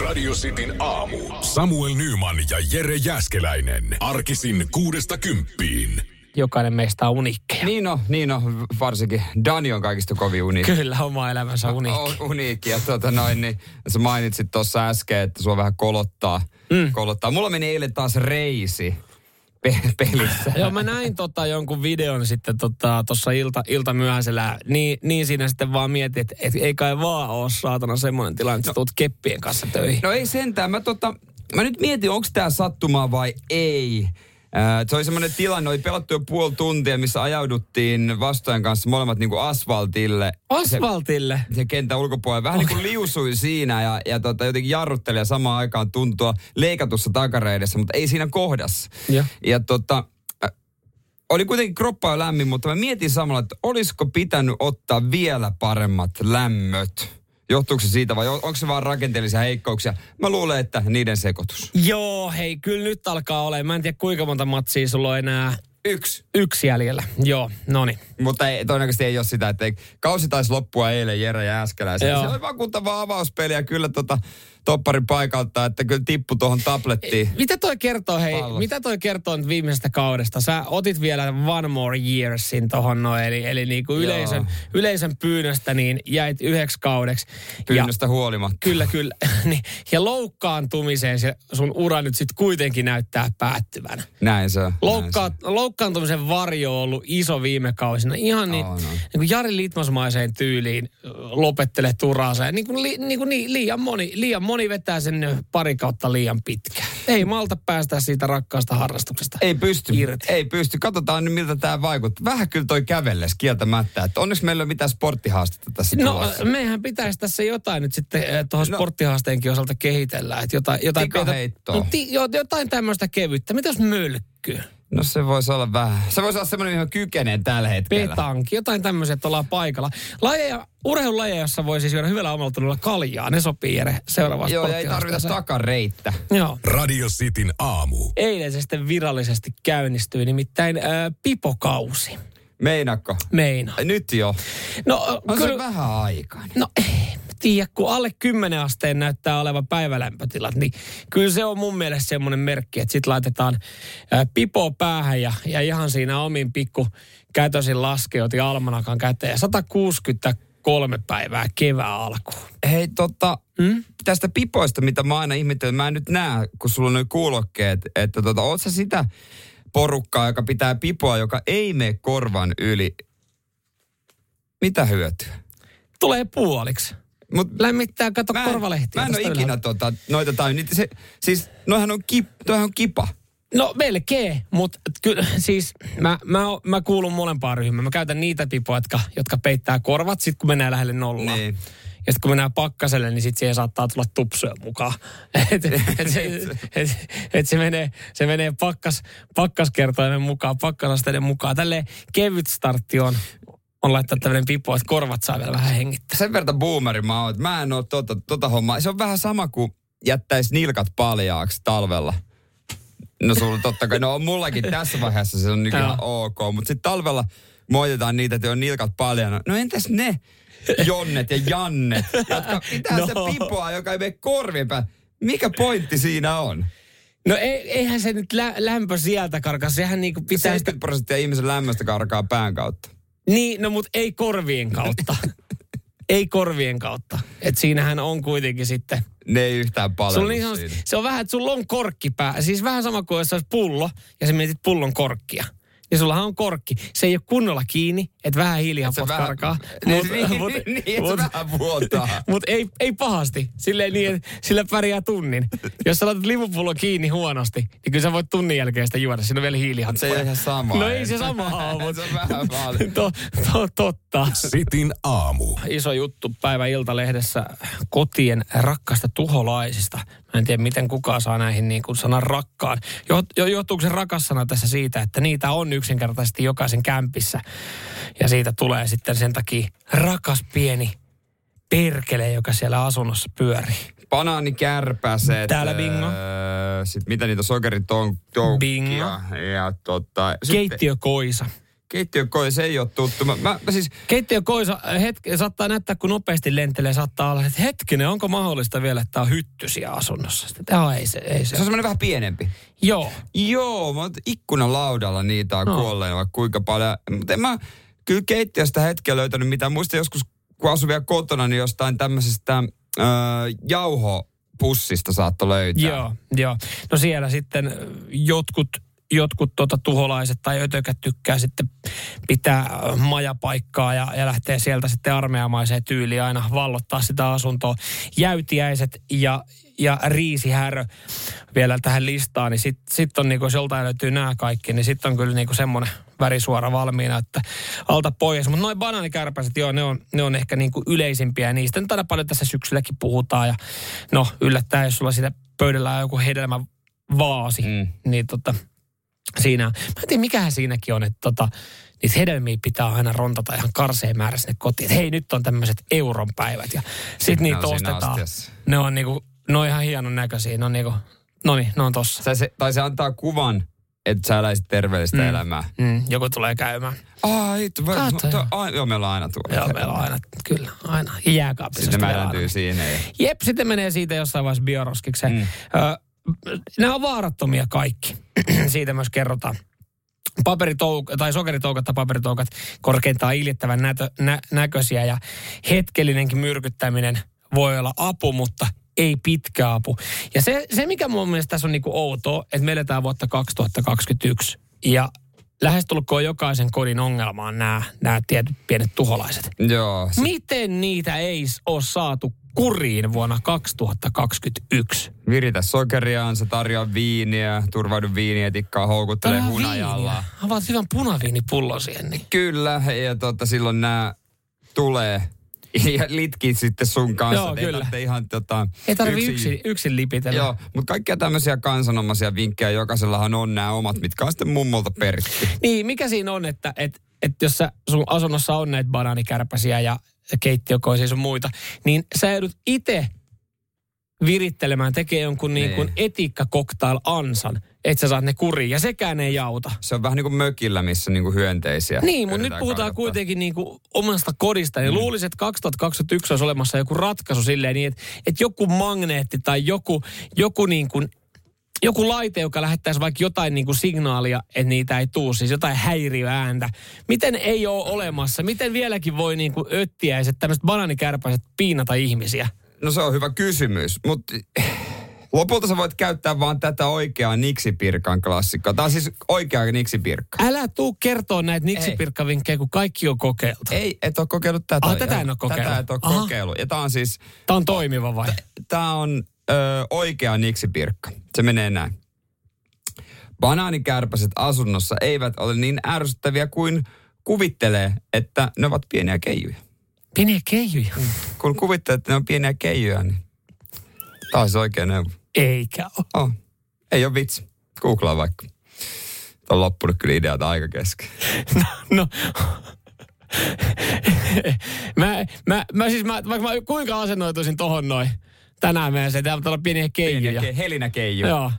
Radio Cityn aamu. Samuel Nyman ja Jere Jäskeläinen. Arkisin kuudesta kymppiin. Jokainen meistä on uniikkeja. Niin on, niin on, varsinkin Dani on kaikista kovin uniikki. Kyllä, oma elämänsä uniikki. On uniikki ja tuota noin, niin sä mainitsit tuossa äsken, että sua vähän kolottaa. Mm. kolottaa. Mulla meni eilen taas reisi pe- pelissä. Joo, mä näin tota jonkun videon sitten tuossa tota, ilta, ilta myöhäisellä. Niin, niin siinä sitten vaan mietin, että et, ei kai vaan ole saatana semmoinen tilanne, että no, sä tulet keppien kanssa töihin. No ei sentään. Mä, tota, mä nyt mietin, onko tämä sattumaa vai ei. Se oli semmoinen tilanne, oli pelattu jo puoli tuntia, missä ajauduttiin vastojen kanssa molemmat niin kuin asfaltille. Asfaltille? Se, se kentän ulkopuolella. Vähän okay. niin kuin liusui siinä ja, ja tota, jotenkin jarrutteli ja samaan aikaan tuntua leikatussa takareidessä, mutta ei siinä kohdassa. Ja, ja tota, oli kuitenkin kroppa lämmin, mutta mä mietin samalla, että olisiko pitänyt ottaa vielä paremmat lämmöt Johtuuko se siitä vai onko se vaan rakenteellisia heikkouksia? Mä luulen, että niiden sekoitus. Joo, hei, kyllä nyt alkaa olemaan. Mä en tiedä kuinka monta matsia sulla on enää. Yksi. Yksi jäljellä, joo, no niin. Mutta ei, todennäköisesti ei ole sitä, että ei, kausi taisi loppua eilen Jere ja Äskeläisen. Se oli vakuuttava avauspeli ja kyllä tota, topparin paikalta, että kyllä tippu tuohon tablettiin. Mitä toi kertoo, hei, Pallos. mitä toi kertoo nyt viimeisestä kaudesta? Sä otit vielä one more yearsin tohon noin, eli, eli niinku yleisön, yleisön pyynnöstä niin jäit yhdeksi kaudeksi. Pyynnöstä ja, huolimatta. Kyllä, kyllä. Niin, ja loukkaantumiseen se sun ura nyt sitten kuitenkin näyttää päättyvän. Näin se on. Loukka, näin se. Loukkaantumisen varjo on ollut iso viime kausina. Ihan niin, oh, no. niin kuin Jari Litmasmaiseen tyyliin lopettele turaansa. Niin kuin, li, niin kuin niin, liian moni, liian moni moni vetää sen pari kautta liian pitkään. Ei malta päästä siitä rakkaasta harrastuksesta Ei pysty. Irti. Ei pysty. Katsotaan nyt, miltä tämä vaikuttaa. Vähän kyllä toi kävelles kieltämättä. Että onneksi meillä ei ole mitään sporttihaastetta tässä No, tulossa. mehän pitäisi tässä jotain nyt sitten eh, tuohon no. sporttihaasteenkin osalta kehitellä. Että jotain, jotain, no, ti, jotain tämmöistä kevyttä. Mitäs mölkky? No se voisi olla vähän. Se voisi olla semmoinen, mihin kykenee tällä hetkellä. Petanki, jotain tämmöisiä, että ollaan paikalla. Lajeja, urheilulajeja, jossa voi siis syödä hyvällä omaltunnolla kaljaa. Ne sopii Jere seuraavaan Joo, ei tarvita takareittä. Joo. Radio Cityn aamu. Eilen se sitten virallisesti käynnistyi, nimittäin äh, pipokausi. Meinakko? Meina. Nyt jo. No, on kyllä, se vähän aikaa. No ei tiedä, kun alle 10 asteen näyttää olevan päivälämpötilat, niin kyllä se on mun mielestä semmoinen merkki, että sitten laitetaan pipo päähän ja, ja ihan siinä omin pikku kätösin laskeoti almanakan käteen. 163 päivää kevää alkuun. Hei tota, hmm? tästä pipoista, mitä mä aina ihmettelen, mä en nyt näe, kun sulla on kuulokkeet, että tota, oot sä sitä porukkaa, joka pitää pipoa, joka ei mene korvan yli. Mitä hyötyä? Tulee puoliksi. Mut Lämmittää, kato mä korvalehtiä. Mä en ole ikinä tota, noita tai niitä, se, siis noihän on, kip, on kipa. No melkein, mutta kyllä siis mä, mä, mä kuulun molempaan ryhmään. Mä käytän niitä tipoja, jotka, jotka peittää korvat sit kun mennään lähelle nollaa. Niin. Ja sitten kun mennään pakkaselle, niin sitten siihen saattaa tulla tupsuja mukaan. että et, se, et, et se menee, se menee pakkas, pakkaskertoimen mukaan, pakkasasteiden mukaan. Tälleen kevyt startti on, on laittaa tämmöinen pipo, että korvat saa vielä vähän hengittää. Sen verran boomeri mä oon, että mä en oo tota, tota hommaa. Se on vähän sama kuin jättäisi nilkat paljaaksi talvella. No sulla totta kai, no mullakin tässä vaiheessa se on nykyään ok, mutta sitten talvella moitetaan niitä, että on nilkat paljana. No entäs ne Jonnet ja Jannet, jotka pitää no. se pipoa, joka ei mene korvien päälle. Mikä pointti siinä on? No ei, eihän se nyt lä- lämpö sieltä karkaa, sehän niinku pitää... 70 prosenttia ihmisen lämmöstä karkaa pään kautta. Niin, no mutta ei korvien kautta. ei korvien kautta. Et siinähän on kuitenkin sitten... Ne ei yhtään paljon niin Se on vähän, että sulla on korkki pää. Siis vähän sama kuin jos olisi pullo ja sä mietit pullon korkkia ja sullahan on korkki. Se ei ole kunnolla kiinni, että vähän hiilihapot karkaa. Niin, niin, mut, niin, mut, vähän vuotaa. Mutta ei, ei pahasti. Silleen niin, että sillä pärjää tunnin. Jos sä laitat limupullon kiinni huonosti, niin kyllä sä voit tunnin jälkeen sitä juoda. Siinä on vielä hiilihappoja. Se ei ihan sama. No ei se sama ole. se on vähän paljon. to, to, totta. Sitin aamu. Iso juttu päivä Iltalehdessä kotien rakkasta tuholaisista. En tiedä, miten kukaan saa näihin niin kuin sanan rakkaan. Johtuuko se rakas sana tässä siitä, että niitä on yksinkertaisesti jokaisen kämpissä. Ja siitä tulee sitten sen takia rakas pieni perkele, joka siellä asunnossa pyörii. Banaanikärpäset. Täällä bingo. Äh, sitten mitä niitä sokeritonkia. Bingo. Ja tota, Keittiökoisa. Keittiökoisa ei ole tuttu. Mä, mä, mä siis... Keittiökoisa hetki, saattaa näyttää, kun nopeasti lentelee, saattaa olla, että hetkinen, onko mahdollista vielä, että tämä on hyttysiä asunnossa? Tämä ei se, ei se. Se on semmoinen vähän pienempi. Joo. Joo, mä ikkunan laudalla niitä on no. kuolleen vaikka kuinka paljon. Mutta en mä kyllä keittiöstä hetkeä löytänyt mitään. Muista joskus, kun asun vielä kotona, niin jostain tämmöisestä öö, jauho pussista saattoi löytää. Joo, joo. No siellä sitten jotkut jotkut tota, tuholaiset tai ötökät tykkää sitten pitää majapaikkaa ja, ja lähtee sieltä sitten armeijamaiseen tyyliin aina vallottaa sitä asuntoa. Jäytiäiset ja, ja riisihärö vielä tähän listaan, niin sitten sit on niinku, jos joltain löytyy nämä kaikki, niin sitten on kyllä niinku semmoinen värisuora valmiina, että alta pois. Mutta noin banaanikärpäset, joo, ne on, ne on ehkä niinku yleisimpiä ja niistä nyt aina paljon tässä syksylläkin puhutaan. Ja no yllättäen, jos sulla sitä pöydällä on joku hedelmä vaasi, mm. niin tota, siinä, mä en tiedä mikähän siinäkin on, että tota, niitä hedelmiä pitää aina rontata ihan karseen määrä sinne kotiin. Että hei, nyt on tämmöiset euron päivät ja sitten niitä ostetaan. Ne on niinku, ne on ihan hienon näköisiä. Ne on niinku, no niin, ne on tossa. Tai se, tai se antaa kuvan, että sä eläisit terveellistä mm. elämää. Mm, joku tulee käymään. Ai, to, to, to, a, joo, meillä on aina tuolla. Joo, meillä on aina, kyllä, aina. Jääkaapissa. Sitten määräntyy siinä. Ja... Jep, sitten menee siitä jossain vaiheessa bioroskikseen. Mm. Ö, nämä on vaarattomia kaikki. Siitä myös kerrotaan paperitouk- tai sokeritoukat tai paperitoukat korkeintaan iljettävän nätö, nä, näköisiä ja hetkellinenkin myrkyttäminen voi olla apu, mutta ei pitkä apu. Ja se, se mikä mun mielestä tässä on niinku outoa, että me eletään vuotta 2021 ja lähestulkoon jokaisen kodin ongelma on nämä, nämä tietyt pienet tuholaiset. Joo. Se... Miten niitä ei ole saatu kuriin vuonna 2021. Viritä sokeriaan, tarjoaa viiniä, turvaudu viiniä, tikkaa houkuttelee Tää hunajalla. Avaat hyvän punaviinipullo siihen. Niin. Kyllä, ja tota, silloin nämä tulee ja litkit sitten sun kanssa. Joo, kyllä. Ei ihan tota, Ei tarvi yksin, yksin, yksin lipitellä. Joo, mutta kaikkia tämmöisiä kansanomaisia vinkkejä, jokaisellahan on nämä omat, mitkä on sitten mummolta peritty. Niin, mikä siinä on, että et, et jos sä, sun asunnossa on näitä banaanikärpäsiä ja keittiökoisia sun muita, niin sä joudut itse virittelemään, tekee jonkun niin kuin niin. etiikka ansan, että sä saat ne kuriin. Ja sekään ei auta. Se on vähän niin kuin mökillä, missä niin kuin hyönteisiä. Niin, mutta nyt puhutaan karkottaa. kuitenkin niin kuin omasta kodista. Niin mm. luulisin, että 2021 olisi olemassa joku ratkaisu silleen niin, että, että joku magneetti tai joku, joku niin kuin joku laite, joka lähettäisi vaikka jotain niin kuin signaalia, että niitä ei tuu, siis jotain häiriöääntä. Miten ei ole olemassa? Miten vieläkin voi niin kuin öttiäiset, tämmöiset bananikärpäiset piinata ihmisiä? No se on hyvä kysymys, mutta lopulta sä voit käyttää vaan tätä oikeaa Nixipirkan klassikkoa. Tämä on siis oikea Nixipirkka. Älä tuu kertoa näitä Nixipirkkavinkkejä, kun kaikki on kokeiltu. Ei, et ole kokeillut tätä. Ah, tätä en ole kokeillut. Tätä et ole Aha. kokeillut. Ja tämä on siis... Tämä on toimiva vai? Tämä on ö, oikea Nixipirkka. Se menee näin. Banaanikärpäset asunnossa eivät ole niin ärsyttäviä kuin kuvittelee, että ne ovat pieniä keijuja. Pieniä keijuja? Mm. Kun kuvittelee, että ne on pieniä keijuja, niin taas oikein neuvo. Eikä ole. Oh. Ei ole vitsi. Googlaa vaikka. Tämä on loppunut kyllä ideat aika kesken. No, no. mä, mä, mä, siis mä, vaikka mä kuinka asennoituisin tohon noin tänään meidän se, täällä on pieniä keijuja. Pieniä ke, helinä keiju. Joo.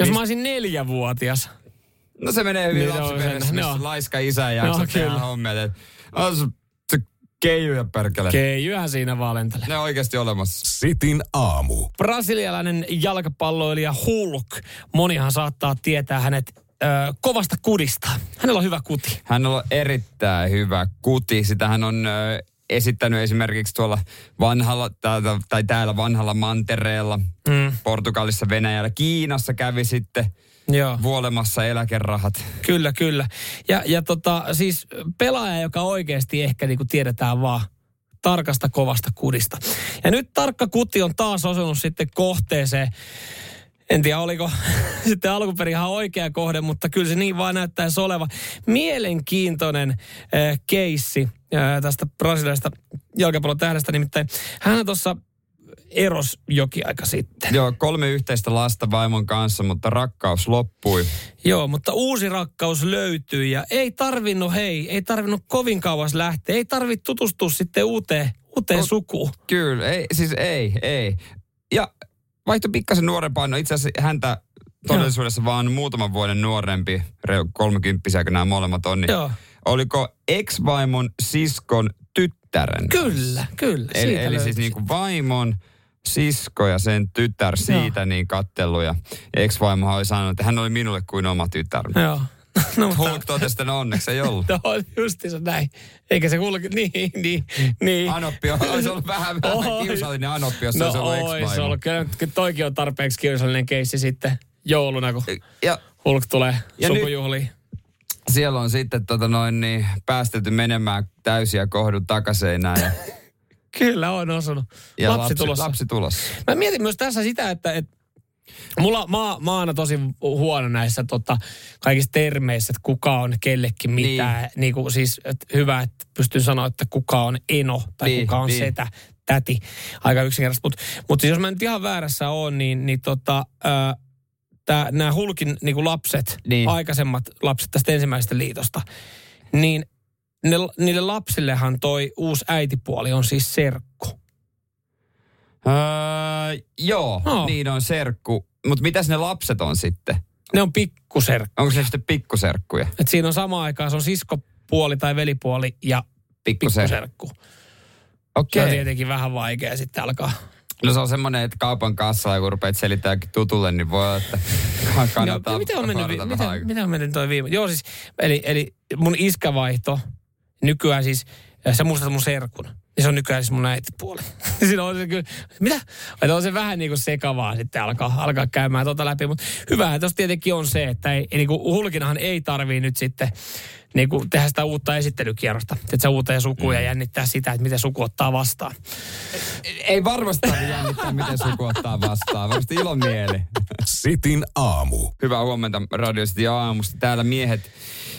Jos mä olisin neljävuotias. No se menee hyvin niin lapsiperheessä, missä laiska isä ja jaksa tehdä hommia. Se keijuja perkele. Keijuja siinä valentelee. Ne on oikeasti olemassa. Sitin aamu. Brasilialainen jalkapalloilija Hulk. Monihan saattaa tietää hänet ö, kovasta kudista. Hänellä on hyvä kuti. Hänellä on erittäin hyvä kuti. Sitä hän on ö, esittänyt esimerkiksi tuolla vanhalla, tai täällä vanhalla mantereella, mm. Portugalissa, Venäjällä, Kiinassa kävi sitten Joo. vuolemassa eläkerahat. Kyllä, kyllä. Ja, ja tota, siis pelaaja, joka oikeasti ehkä niin kuin tiedetään vaan tarkasta kovasta kudista. Ja nyt tarkka kuti on taas osunut sitten kohteeseen. En tiedä, oliko sitten alkuperin ihan oikea kohde, mutta kyllä se niin vaan näyttäisi oleva. Mielenkiintoinen äh, keissi äh, tästä brasilialaisesta jalkapallon tähdestä. Nimittäin hän tuossa eros joki aika sitten. Joo, kolme yhteistä lasta vaimon kanssa, mutta rakkaus loppui. Joo, mutta uusi rakkaus löytyi ja ei tarvinnut, hei, ei tarvinnut kovin kauas lähteä. Ei tarvitse tutustua sitten uuteen, uuteen no, sukuun. Kyllä, ei, siis ei, ei. Ja vaihtoi pikkasen nuorempaan, no itse asiassa häntä todellisuudessa Joo. vaan muutaman vuoden nuorempi, kolmekymppisiä, kun nämä molemmat on, niin Joo oliko ex-vaimon siskon tyttären. Kyllä, kyllä. Eli, eli siis niin kuin vaimon sisko ja sen tytär siitä Joo. niin kattelu. Ja ex-vaimohan oli sanonut, että hän oli minulle kuin oma tytär. Joo. No, mutta... Hulk totesi, että no onneksi ei ollut. no justiinsa näin. Eikä se Hulk, niin, niin, niin. Anoppi on, olisi ollut vähän, vähän kiusallinen Anoppi, jos no, se olisi ollut ex ollut. Kyllä, toikin on tarpeeksi kiusallinen keissi sitten jouluna, kun ja, Hulk tulee ja sukujuhliin. Nyt, siellä on sitten tota noin, niin, päästetty menemään täysiä kohdun takaseinään. Ja Kyllä on osunut. Ja lapsi, lapsi tulossa. Lapsi tulossa. Mä mietin myös tässä sitä, että, että Mulla, mä, mä oon tosi huono näissä tota, kaikissa termeissä, että kuka on kellekin mitään. Niin. Niin kuin, siis että hyvä, että pystyn sanoa, että kuka on eno tai niin, kuka on niin. setä, täti. Aika yksinkertaisesti. Mutta mut siis jos mä nyt ihan väärässä oon, niin, niin tota, nämä Hulkin niin lapset, niin. aikaisemmat lapset tästä ensimmäisestä liitosta, niin ne, niille lapsillehan toi uusi äitipuoli on siis serkku. Öö, joo, no. niin on serkku. Mutta mitäs ne lapset on sitten? Ne on pikkuserkku. Onko se sitten pikkuserkkuja? Et siinä on samaan aikaan, se on siskopuoli tai velipuoli ja pikkuserkku. Okei. Okay. Se on tietenkin vähän vaikea sitten alkaa. No se on semmoinen, että kaupan kassalla, kun rupeat selittämään tutulle, niin voi olla, että kannattaa no, miten on mennyt, vi- miten, miten on mennyt toi viime? Joo siis, eli, eli mun iskävaihto, nykyään siis, sä muistat mun serkun. Niin se on nykyään siis mun äitipuoli. Siinä on se kyllä, mitä? Että on se vähän niin kuin sekavaa sitten alkaa, alkaa käymään tota läpi. Mutta hyvähän tuossa tietenkin on se, että ei, niin kuin Hulkinahan ei tarvii nyt sitten niin kuin tehdä sitä uutta esittelykierrosta. Että se uuteen sukuun ja mm. jännittää sitä, että miten suku ottaa vastaan. Ei varmasti jännittää, miten suku ottaa vastaan. Varmasti ilon mieli. Sitin aamu. Hyvää huomenta Radio City aamusta. Täällä miehet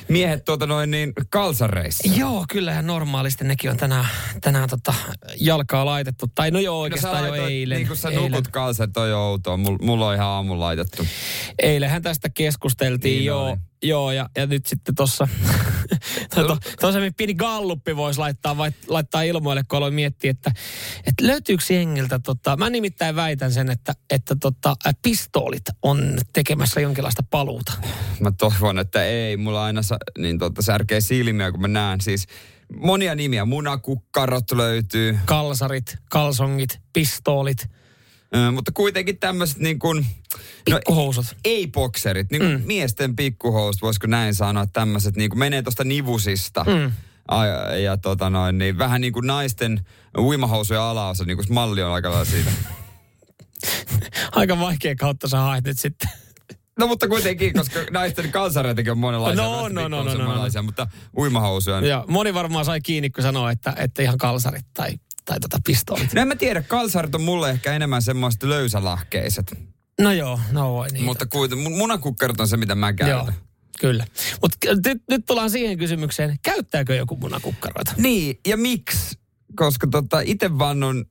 miehet tuota noin niin kalsareissa. Joo, kyllähän normaalisti nekin on tänään, tänään tota jalkaa laitettu. Tai no joo, no oikeastaan no, jo eilen. Niin kuin sä eilen. nukut kalsarit on jo outoa. Mulla, mulla on ihan aamulla laitettu. Eilenhän tästä keskusteltiin, niin joo. Joo, ja, ja nyt sitten tuossa tuossa pieni galluppi voisi laittaa, vai, laittaa ilmoille, kun aloin miettiä, että, että löytyykö jengiltä, tota, mä nimittäin väitän sen, että, että tota, pistoolit on tekemässä jonkinlaista paluuta. Mä toivon, että ei. Mulla aina sa, niin tota, särkee silmiä, kun mä näen siis monia nimiä. Munakukkarot löytyy. Kalsarit, kalsongit, pistoolit – mutta kuitenkin tämmöiset niin kuin... No, pikkuhousut. Ei bokserit, niin mm. miesten pikkuhousut, voisiko näin sanoa, tämmöiset niin kuin menee tuosta nivusista. Mm. Ja, ja tota noin, niin vähän niin kuin naisten uimahousujen alaosa, niin kuin malli on aika lailla siitä. aika vaikea kautta sä haet nyt sitten. No mutta kuitenkin, koska naisten kalsareitakin on monenlaisia. No, no, no, no, no, no. Mutta uimahousuja. Joo, moni varmaan sai kiinni, kun sanoo, että, että ihan kalsarit tai tai tota pistoolit. No en mä tiedä, kalsarit on mulle ehkä enemmän semmoista löysälahkeiset. No joo, no voi niin. Mutta kuitenkin, munakukkarit on se, mitä mä käytän. Joo. Kyllä. Mutta nyt, nyt tullaan siihen kysymykseen, käyttääkö joku munakukkaroita? Niin, ja miksi? Koska tota, itse vannon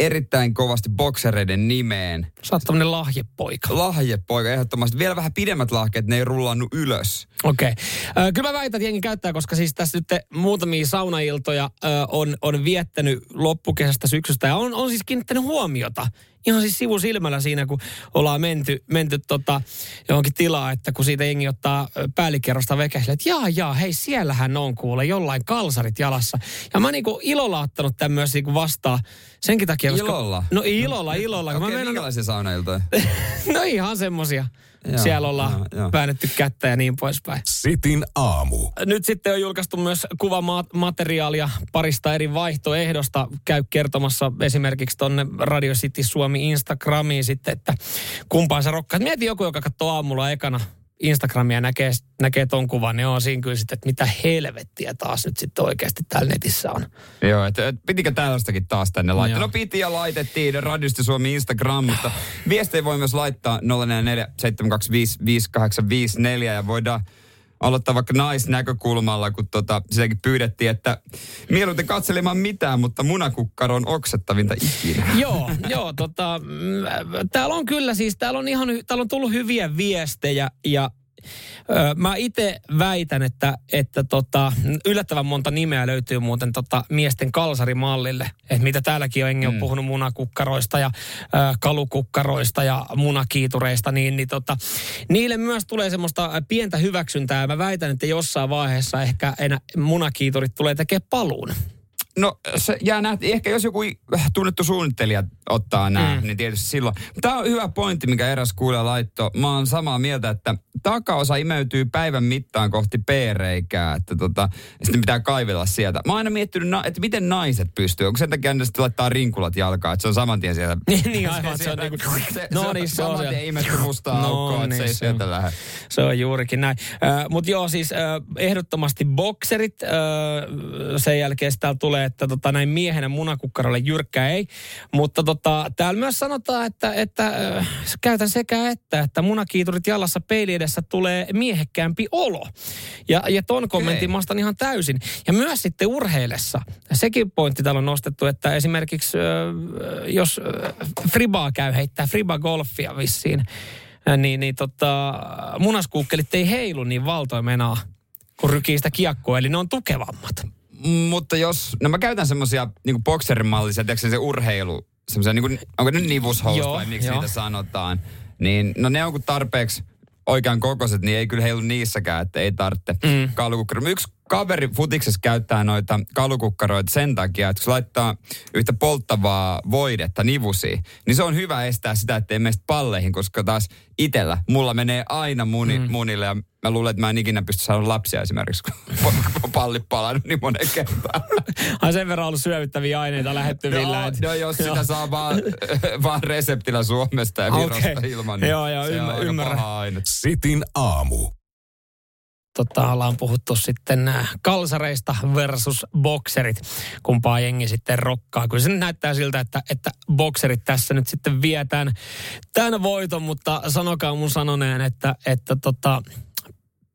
erittäin kovasti boksereiden nimeen. Sä oot tämmönen lahjepoika. Lahjepoika, ehdottomasti. Vielä vähän pidemmät lahkeet, ne ei rullannut ylös. Okei. Okay. Äh, kyllä mä väitän, että jengi käyttää, koska siis tässä nyt muutamia saunailtoja äh, on, on viettänyt loppukesästä syksystä ja on, on siis kiinnittänyt huomiota ihan siis sivusilmällä siinä, kun ollaan menty, menty tota, johonkin tilaa, että kun siitä jengi ottaa päällikerrosta vekäsille, että jaa, jaa, hei, siellähän on kuule jollain kalsarit jalassa. Ja mä niinku ilolla ottanut tämän myös niinku vastaan senkin takia, koska... Ilolla? No ilolla, ilolla. Okei, okay, menen... minkälaisia saunailtoja? no ihan semmosia. Joo, Siellä ollaan joo, joo. väännetty kättä ja niin poispäin. Sitin aamu. Nyt sitten on julkaistu myös kuvamateriaalia parista eri vaihtoehdosta. Käy kertomassa esimerkiksi tonne Radio City Suomi Instagramiin sitten, että kumpaan sä rokkaat. Mieti joku, joka katsoo aamulla ekana Instagramia näkee, näkee ton kuvan, niin on siinä kyllä sitten, että mitä helvettiä taas nyt sitten oikeasti täällä netissä on. Joo, että et, pitikö tällaistakin taas tänne laittaa? No, no piti ja laitettiin Radiosti Suomi Instagram, mutta viestejä voi myös laittaa 044 ja voidaan aloittaa vaikka naisnäkökulmalla, kun tota, sitäkin pyydettiin, että mieluiten katselemaan mitään, mutta munakukkaro on oksettavinta ikinä. joo, joo, tota, mm, täällä on kyllä siis, täällä on ihan, täällä on tullut hyviä viestejä ja mä itse väitän, että, että tota, yllättävän monta nimeä löytyy muuten tota miesten kalsarimallille. Että mitä täälläkin on, Enge on mm. puhunut munakukkaroista ja ö, kalukukkaroista ja munakiitureista, niin, niin tota, niille myös tulee semmoista pientä hyväksyntää. Mä väitän, että jossain vaiheessa ehkä enää munakiiturit tulee tekemään paluun. No se jää nähty. Ehkä jos joku tunnettu suunnittelija ottaa nämä, mm. niin tietysti silloin. Tämä on hyvä pointti, mikä eräs kuulija laitto. Mä oon samaa mieltä, että takaosa imeytyy päivän mittaan kohti P-reikää, että tota, sitten pitää kaivella sieltä. Mä oon aina miettinyt, että miten naiset pystyy. Onko sen takia, että sitten laittaa rinkulat jalkaan, että se on saman tien siellä. niin, niin aivan, se, on niin kuin, se, no niin, se on saman tien imetty mustaa no, aukkoa, niin, että se ei sieltä lähde. Se on juurikin näin. Äh, Mutta joo, siis äh, ehdottomasti bokserit. Äh, sen jälkeen täällä tulee, että tota, näin miehenä munakukkarolle jyrkkä ei. Mutta tota, täällä myös sanotaan, että, että äh, käytän sekä että, että munakiiturit jalassa peili edessä tulee miehekkäämpi olo. Ja, ja ton kommentin okay. ihan täysin. Ja myös sitten urheilessa. Sekin pointti täällä on nostettu, että esimerkiksi äh, jos äh, Fribaa käy heittää, Friba golfia vissiin, äh, niin, niin tota, munaskuukkelit ei heilu niin valtoimenaa kun rykii sitä kiekkoa, eli ne on tukevammat mutta jos, no mä käytän semmosia niinku bokserimallisia, tiedätkö se urheilu, semmoisia niinku, onko ne nivushousuja vai miksi jo. niitä sanotaan, niin no ne on kun tarpeeksi oikean kokoiset, niin ei kyllä heilu niissäkään, että ei tarvitse mm. Yksi kaveri futiksessa käyttää noita kalukukkaroita sen takia, että kun se laittaa yhtä polttavaa voidetta nivusiin, niin se on hyvä estää sitä, ettei meistä palleihin, koska taas itellä mulla menee aina muni, mm. munille ja mä luulen, että mä en ikinä pysty saada lapsia esimerkiksi, kun palli palannut niin monen kertaan. Ai sen verran ollut syövyttäviä aineita lähettyvillä. No, no jos sitä saa vaan, vaan reseptillä Suomesta ja Virosta okay. ilman, niin joo, joo, se ymmär, on ymmärrän. paha aine. Sitin aamu tota, ollaan puhuttu sitten äh, kalsareista versus bokserit. Kumpaa jengi sitten rokkaa. Kyllä se näyttää siltä, että, että bokserit tässä nyt sitten vietään tämän voiton, mutta sanokaa mun sanoneen, että, että tota,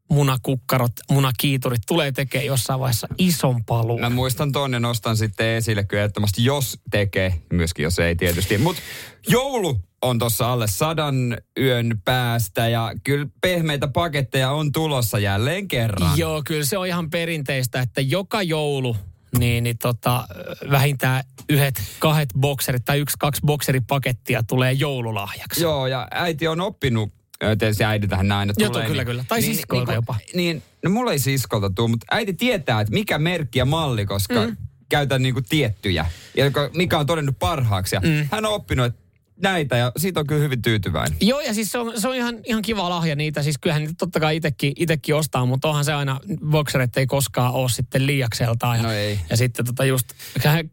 munakukkarot, munakiiturit tulee tekemään jossain vaiheessa ison paluun. Mä muistan tonne, nostan sitten esille kyllä ehdottomasti, jos tekee, myöskin jos ei tietysti. Mutta joulu on tuossa alle sadan yön päästä ja kyllä pehmeitä paketteja on tulossa jälleen kerran. Joo, kyllä se on ihan perinteistä, että joka joulu niin, niin tota, vähintään yhdet, kahdet bokserit tai yksi, kaksi bokseripakettia tulee joululahjaksi. Joo, ja äiti on oppinut tietysti äiti tähän näin Joo, tulee. kyllä, niin, kyllä. Tai niin, siskolta niin, jopa. Niin, no mulla ei siskolta tule, mutta äiti tietää, että mikä merkki ja malli, koska mm. käytän niinku tiettyjä, ja mikä on todennut parhaaksi. Ja mm. Hän on oppinut, että näitä ja siitä on kyllä hyvin tyytyväinen. Joo ja siis se on, se on ihan, ihan kiva lahja niitä. Siis kyllähän niitä totta kai itekin, itekin ostaa, mutta onhan se aina, boxerit ei koskaan ole sitten liiakseltaan. Ja, no ei. ja sitten tota just,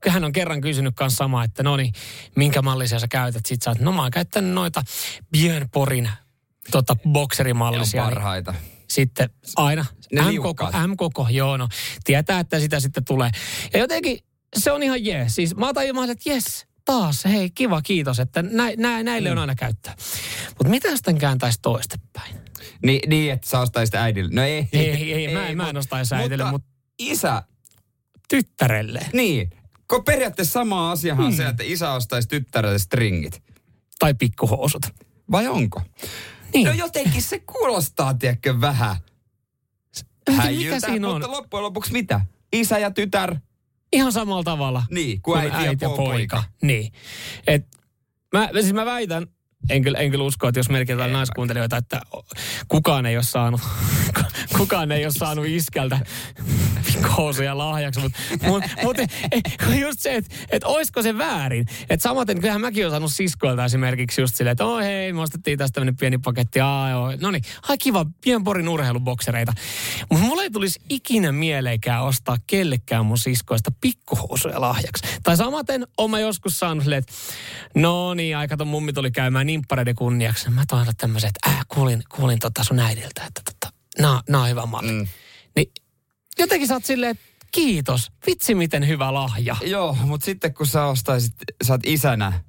hän, on kerran kysynyt kanssa sama, että no niin, minkä mallisia sä käytät? Sitten sä oot, no mä oon käyttänyt noita Björn Porin tota, bokserimallisia. Ne on parhaita. Niin sitten aina M-koko, M-koko, joo no. Tietää, että sitä sitten tulee. Ja jotenkin se on ihan jees. Siis mä otan ilman, että jes, taas, hei kiva, kiitos, että nä, nä, näille mm. on aina käyttöä. Mutta mitä sitten kääntäisi toistepäin? Ni, niin, että sä ostaisit äidille. No ei. Ei, ei, ei, mä, en, mä en ostaisi äidille, mutta... Mut isä... Tyttärelle. Niin. Kun periaatteessa sama asiahan hmm. se, että isä ostaisi tyttärelle stringit. Tai pikkuhousut. Vai onko? Niin. No jotenkin se kuulostaa, tiedätkö, vähän häijyltä, mikä siinä on? mutta loppujen lopuksi mitä? Isä ja tytär Ihan samalla tavalla. Niin, kuin, äiti, äiti ja, po- poika. poika. Niin. Et mä, siis mä väitän, en kyllä, en kyllä usko, että jos melkein jotain naiskuuntelijoita, että kukaan ei ole saanut, kukaan ei ole saanut iskältä housuja lahjaksi. Mutta mut, mut, just se, että et olisiko se väärin. Että samaten, kyllähän mäkin olen saanut siskoilta esimerkiksi just silleen, että oh hei, me ostettiin tästä tämmöinen pieni paketti. Aa, joo. No niin, hai kiva, pienporin urheiluboksereita. Mutta mulle ei tulisi ikinä mieleenkään ostaa kellekään mun siskoista pikkuhousuja lahjaksi. Tai samaten oma joskus saanut silleen, että no niin, aika ton mummi tuli käymään nimppareiden kunniaksi. Mä toin tämmöiset, että äh, kuulin, kuulin tota sun äidiltä, että tota, nää, nää on hyvä malli. Mm. Niin jotenkin sä oot silleen, kiitos, vitsi miten hyvä lahja. Joo, mutta sitten kun sä ostaisit, sä oot isänä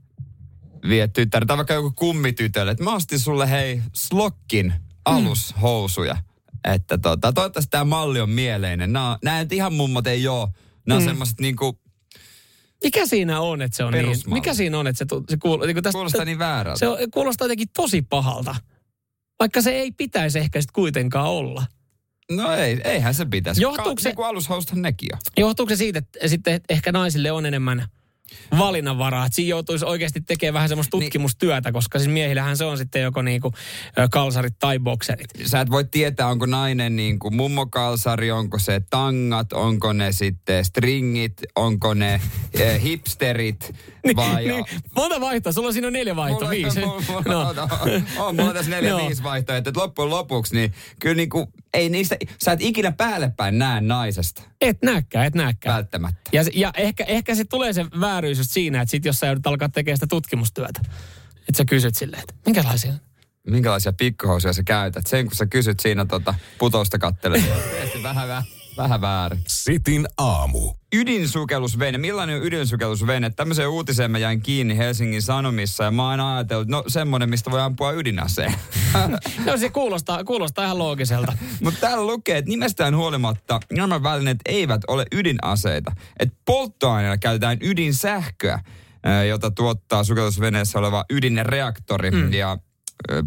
vie tytär, tai vaikka joku kummitytölle, että mä ostin sulle hei slokkin alushousuja. Mm. Että tota, toivottavasti tämä malli on mieleinen. Nämä, nämä nyt ihan mummot ei ole. Nämä mm. on semmoiset niinku mikä siinä on, että se on niin? Mikä siinä on, että se, se kuuluu... Niin tästä, kuulostaa niin väärältä. Se on, kuulostaa jotenkin tosi pahalta. vaikka se ei pitäisi ehkä sitten kuitenkaan olla. No ei, eihän se pitäisi. Johtuuko se, niin kuin alushoustahan nekin on. Johtuuko se siitä, että sitten ehkä naisille on enemmän valinnanvaraa. Että siinä joutuisi oikeasti tekemään vähän semmoista niin. tutkimustyötä, niin, koska siis miehillähän se on sitten joko niinku kalsarit tai bokserit. Sä et voi tietää, onko nainen niinku mummokalsari, onko se tangat, onko ne sitten stringit, onko ne äh, hipsterit. Niin, vai niin, monta vaihtoa? Sulla on siinä neljä vaihtoa, viisi. Mulla, mulla, no. on, on, mulla on tässä neljä, no. viisi vaihtoa. Että loppujen lopuksi, niin kyllä niinku, ei niistä, sä et ikinä päälle päin näe naisesta. Et näkään, et näkään. Välttämättä. Ja, ja ehkä, ehkä se tulee se vääryys just siinä, että sit jos sä joudut alkaa tekemään sitä tutkimustyötä, että sä kysyt silleen, että minkälaisia Minkälaisia pikkuhousuja sä käytät? Sen kun sä kysyt siinä tota, putousta kattelet, vähän, vähän vähän väärin. Sitin aamu. Ydinsukellusvene. Millainen on ydinsukellusvene? Tämmöiseen uutiseen mä jäin kiinni Helsingin Sanomissa ja mä oon ajatellut, no semmonen, mistä voi ampua ydinaseen. no se kuulostaa, kuulostaa ihan loogiselta. Mutta täällä lukee, että nimestään huolimatta nämä välineet eivät ole ydinaseita. Että polttoaineella käytetään ydinsähköä, jota tuottaa sukellusveneessä oleva ydinreaktori. Mm. Ja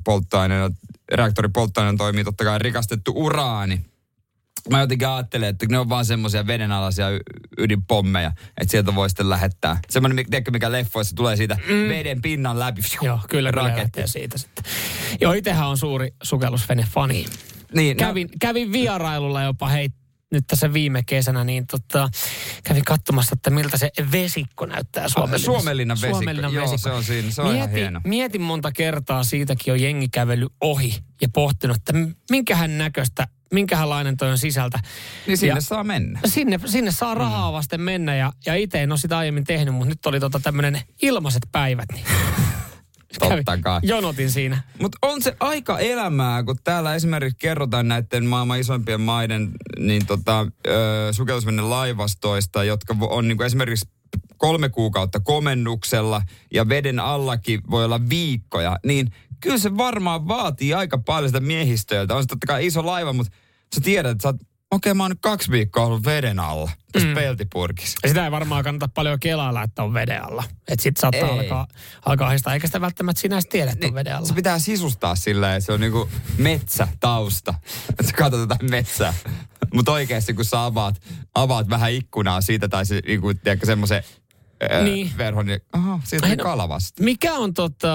polttoaineena, reaktorin polttoaineena toimii totta kai rikastettu uraani mä jotenkin ajattelen, että ne on vaan semmoisia vedenalaisia ydinpommeja, että sieltä voi sitten lähettää. Semmoinen, tiedätkö, mikä leffoissa tulee siitä mm. veden pinnan läpi. Joo, kyllä raketti siitä sitten. Joo, itsehän on suuri sukellusvene-fani. Niin, no- kävin, no. kävin vierailulla jopa hei, nyt tässä viime kesänä, niin tota, kävin katsomassa, että miltä se vesikko näyttää Suomenlinnassa. Suomenlinnan vesikko, Suomenlinnan Joo, vesikko. se on siinä, se on mietin, ihan hieno. Mietin monta kertaa, siitäkin on jengi kävellyt ohi ja pohtinut, että minkähän näköistä minkälainen toi on sisältä. Niin sinne ja saa mennä. Sinne, sinne saa mm. rahaa vasten mennä ja, ja itse en ole sitä aiemmin tehnyt, mutta nyt oli tota tämmöinen ilmaiset päivät. Niin Totta kai. Jonotin siinä. Mutta on se aika elämää, kun täällä esimerkiksi kerrotaan näiden maailman isompien maiden niin tota, sukellusvenen laivastoista, jotka on niin kuin esimerkiksi kolme kuukautta komennuksella ja veden allakin voi olla viikkoja, niin kyllä se varmaan vaatii aika paljon sitä miehistöä. On se totta kai iso laiva, mutta sä tiedät, että sä oot okei, mä oon nyt kaksi viikkoa ollut veden alla tässä mm. peltipurkissa. Ja sitä ei varmaan kannata paljon kelailla, että on veden alla. Että sit saattaa ei. alkaa, alkaa haistaa, eikä sitä välttämättä sinä edes tiedä, että niin, on veden alla. Se pitää sisustaa silleen, että se on niinku metsä tausta. Että sä katsot tätä metsää. Mutta oikeasti kun sä avaat, avaat vähän ikkunaa siitä tai se, niinku, tiedätkö, semmoisen niin. verhon, niin aha, siitä on no, kalavasta. Mikä on, tota,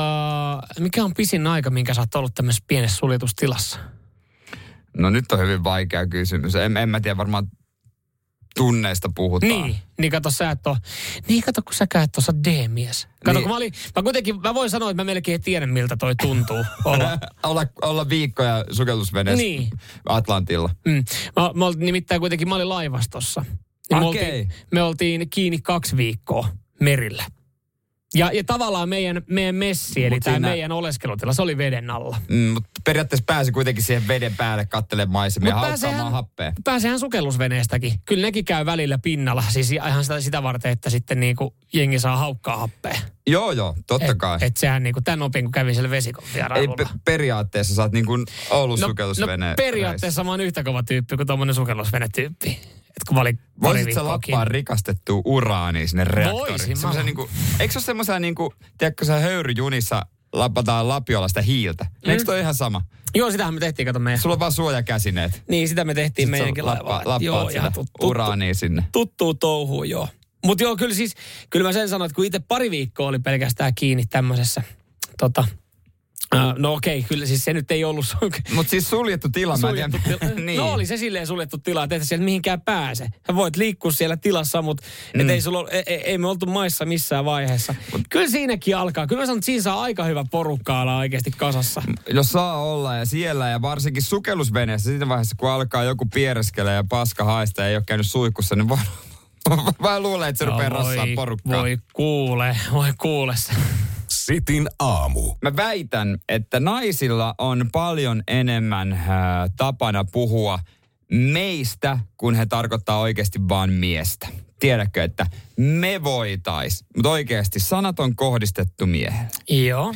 mikä on pisin aika, minkä sä oot ollut tämmöisessä pienessä suljetustilassa? No nyt on hyvin vaikea kysymys. En, en mä tiedä, varmaan tunneista puhutaan. Niin, niin kato sä et ole, niin kato kun sä käyt tuossa D-mies. Kato niin. kun mä olin, mä kuitenkin, mä voin sanoa, että mä melkein tiedän miltä toi tuntuu olla. olla, olla viikkoja sukellusveneessä niin. Atlantilla. Mm. Mä, mä olin, nimittäin kuitenkin, mä olin laivastossa. Niin me, oltiin, me oltiin kiinni kaksi viikkoa merillä. Ja, ja tavallaan meidän, meidän messi, eli tämä meidän oleskelutila, se oli veden alla. Mm, mutta periaatteessa pääsi kuitenkin siihen veden päälle kattelemaan maisemia ja haukkaamaan happea. Pääsehän sukellusveneestäkin. Kyllä nekin käy välillä pinnalla, siis ihan sitä, sitä varten, että sitten niinku jengi saa haukkaa happea. Joo, joo, totta et, kai. Et sehän niinku tämän opin, kun kävin siellä vesikon Ei pe- periaatteessa sä oot niinku ollut no, sukellusvene. No periaatteessa mä oon yhtä kova tyyppi kuin tuommoinen sukellusvene-tyyppi. Et kun mä olin Voisit sä lappaa rikastettua uraania sinne reaktoriin? Voisin mä. Niinku, eikö se ole semmoisia niinku, tiedätkö sä höyryjunissa lapataan lapiolla sitä hiiltä? Mm. Eikö toi ihan sama? Joo, sitähän me tehtiin, kato meidän. Sulla on vaan suojakäsineet. Niin, sitä me tehtiin Sitten meidänkin laivaa. Lappa, joo, ihan tuttu, uraania sinne. Tuttuu touhuun, joo. Mutta joo, kyllä siis, kyllä mä sen sanoin, että kun itse pari viikkoa oli pelkästään kiinni tämmöisessä tota, no okei, okay, kyllä siis se nyt ei ollut... Mutta siis suljettu tila, suljettu mä tila. niin. No oli se silleen suljettu tila, että et sieltä mihinkään pääse. Sä voit liikkua siellä tilassa, mutta mm. ei, sulla, ei, e- ei, me oltu maissa missään vaiheessa. Mut, kyllä siinäkin alkaa. Kyllä mä sanon, että siinä saa aika hyvä porukka olla oikeasti kasassa. Jos saa olla ja siellä ja varsinkin sukellusveneessä siinä vaiheessa, kun alkaa joku piereskele ja paska haista ja ei ole käynyt suihkussa, niin voi, Mä luulen, että se no, rupeaa porukkaa. Voi kuule, voi kuule. Sitin aamu. Mä väitän, että naisilla on paljon enemmän äh, tapana puhua meistä, kun he tarkoittaa oikeasti vaan miestä. Tiedätkö, että me voitais, mutta oikeasti sanat on kohdistettu miehelle. Joo.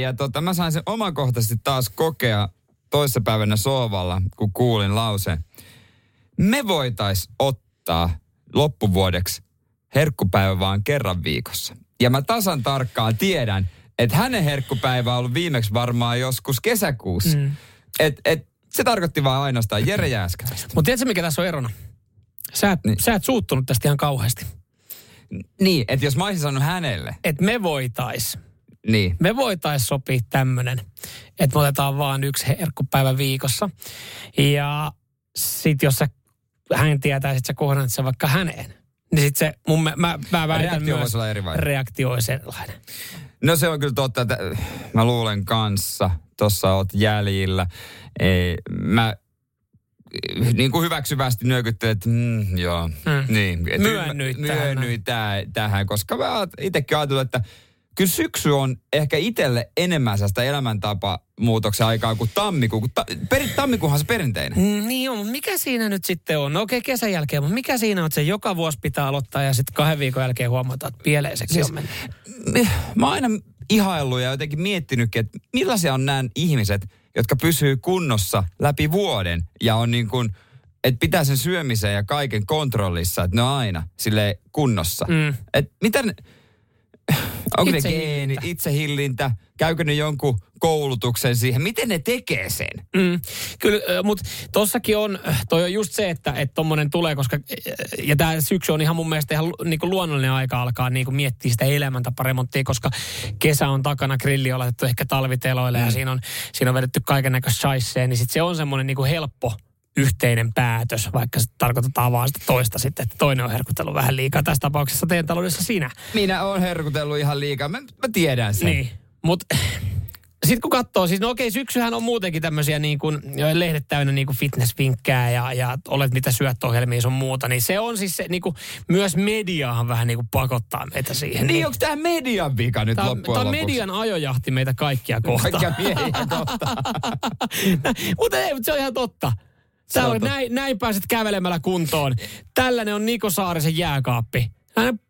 Ja tota, mä sain sen omakohtaisesti taas kokea toissapäivänä sovalla, kun kuulin lauseen. Me voitais ottaa loppuvuodeksi herkkupäivä vaan kerran viikossa. Ja mä tasan tarkkaan tiedän, että hänen herkkupäivä on ollut viimeksi varmaan joskus kesäkuussa. Mm. Et, et, se tarkoitti vaan ainoastaan Jere Jääskäläistä. Mutta tiedätkö mikä tässä on erona? Sä et, niin. sä et suuttunut tästä ihan kauheasti. Niin, että jos mä olisin sanonut hänelle. Että me voitais. Niin. Me voitais sopia tämmönen, että me otetaan vaan yksi herkkupäivä viikossa. Ja sit jos sä, hän tietää, että sä kohdannat se vaikka häneen. Niin sit se, mun, mä, mä, mä väitän reaktio myös, olla reaktio olisi erilainen. No se on kyllä totta, että mä luulen kanssa, tuossa oot jäljillä. Ei, mä niin kuin hyväksyvästi nyökyttelin, että mm, joo, mm. niin. Et myönnyin, myönnyin tähän. tähän, koska mä itsekin ajatellut, että kyllä syksy on ehkä itselle enemmän sitä elämäntapa muutoksen aikaa kuin tammikuu. Kun ta, peri, tammikuuhan se perinteinen. Mm, niin on, mutta mikä siinä nyt sitten on? No okei, okay, kesän jälkeen, mutta mikä siinä on, että se joka vuosi pitää aloittaa ja sitten kahden viikon jälkeen huomata, että pieleiseksi siis, on mennyt? Mä oon aina ihaillut ja jotenkin miettinytkin, että millaisia on nämä ihmiset, jotka pysyy kunnossa läpi vuoden ja on niin kuin, että pitää sen syömisen ja kaiken kontrollissa, että ne on aina sille kunnossa. Mm. Että miten, onko ne geeni, itsehillintä, käykö ne jonkun koulutuksen siihen, miten ne tekee sen? Mm, kyllä, mutta tossakin on, toi on just se, että tommonen tulee, koska, ja tämä syksy on ihan mun mielestä ihan niinku luonnollinen aika alkaa niinku miettiä sitä elämäntaparemonttia, koska kesä on takana, grilli on laitettu ehkä talviteloille mm. ja siinä on, siinä on vedetty kaiken näköistä niin sit se on semmoinen niinku helppo yhteinen päätös, vaikka se tarkoitetaan vaan sitä toista sitten, että toinen on herkutellut vähän liikaa. Tässä tapauksessa teidän taloudessa sinä. Minä olen herkutellut ihan liikaa, mä, mä tiedän sen. Niin, mutta sitten kun katsoo, siis no okei, syksyhän on muutenkin tämmöisiä niin kuin, lehdet täynnä niin kuin fitnessvinkkejä ja, ja olet mitä syöt ohjelmia sun muuta, niin se on siis se niin kuin, myös mediahan vähän niin kuin pakottaa meitä siihen. Niin, niin. onko tämä median vika nyt tää, loppujen Tämä median ajojahti meitä kaikkia kohtaan. Kaikkia miehiä kohtaan. mutta ei, mutta se on ihan totta. Sä näin, näin pääset kävelemällä kuntoon. Tällainen on Niko Saarisen jääkaappi.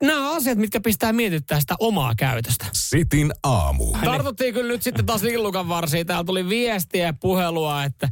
Nämä on asiat, mitkä pistää mietittää sitä omaa käytöstä. Sitin aamu. Tartuttiin kyllä nyt sitten taas lillukan varsiin. Täällä tuli viestiä ja puhelua, että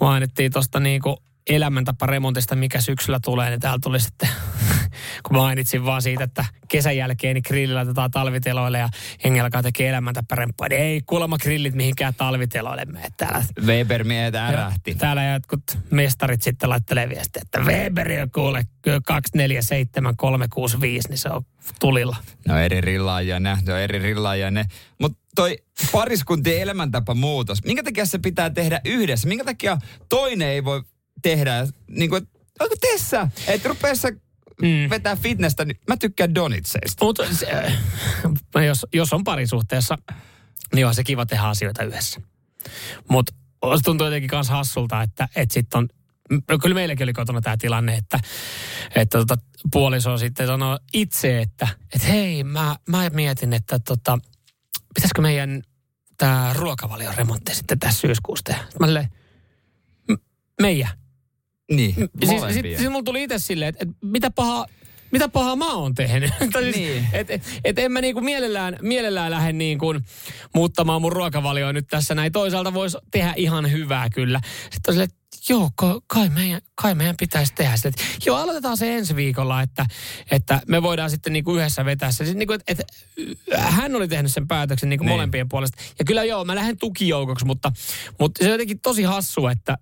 mainittiin tuosta niinku elämäntaparemontista, mikä syksyllä tulee, niin täällä tuli sitten, kun mainitsin vaan siitä, että kesän jälkeen niin grilli laitetaan talviteloille ja hengen alkaa tekee elämäntaparempaa, niin ei kuulemma grillit mihinkään talviteloille mene täällä. Weber miehet ärähti. Täällä jotkut mestarit sitten laittelee viestiä, että Weber on kuule 247365, niin se on tulilla. No eri rillaajia ne, no eri rillaajia ne. Mutta toi pariskuntien elämäntapa muutos, minkä takia se pitää tehdä yhdessä? Minkä takia toinen ei voi tehdä. Niin kuin, onko Tessa, että rupeessa mm. vetää fitnessä, niin mä tykkään donitseista. Mutta äh, jos, jos on parisuhteessa, niin on se kiva tehdä asioita yhdessä. Mutta tuntuu jotenkin myös hassulta, että, että sitten on No kyllä meilläkin oli kotona tämä tilanne, että, että tota, puoliso sitten sanoo itse, että, että hei, mä, mä mietin, että tota, pitäisikö meidän tämä ruokavalion remontti sitten tässä syyskuussa tehdä. Mä meidän. Niin, siis, sit, siis mulla tuli itse silleen, että, että mitä pahaa, mitä pahaa mä oon tehnyt. siis, niin. et, et, et en mä niinku mielellään, mielellään lähde niinku muuttamaan mun ruokavalioa nyt tässä näin. Toisaalta voisi tehdä ihan hyvää kyllä. Sitten on silleen, joo, kai meidän, kai meidän pitäisi tehdä sitä. Joo, aloitetaan se ensi viikolla, että, että me voidaan sitten niinku yhdessä vetää se. Siis niinku, että, että hän oli tehnyt sen päätöksen niinku niin. molempien puolesta. Ja kyllä joo, mä lähden tukijoukoksi, mutta, mutta se on jotenkin tosi hassu, että,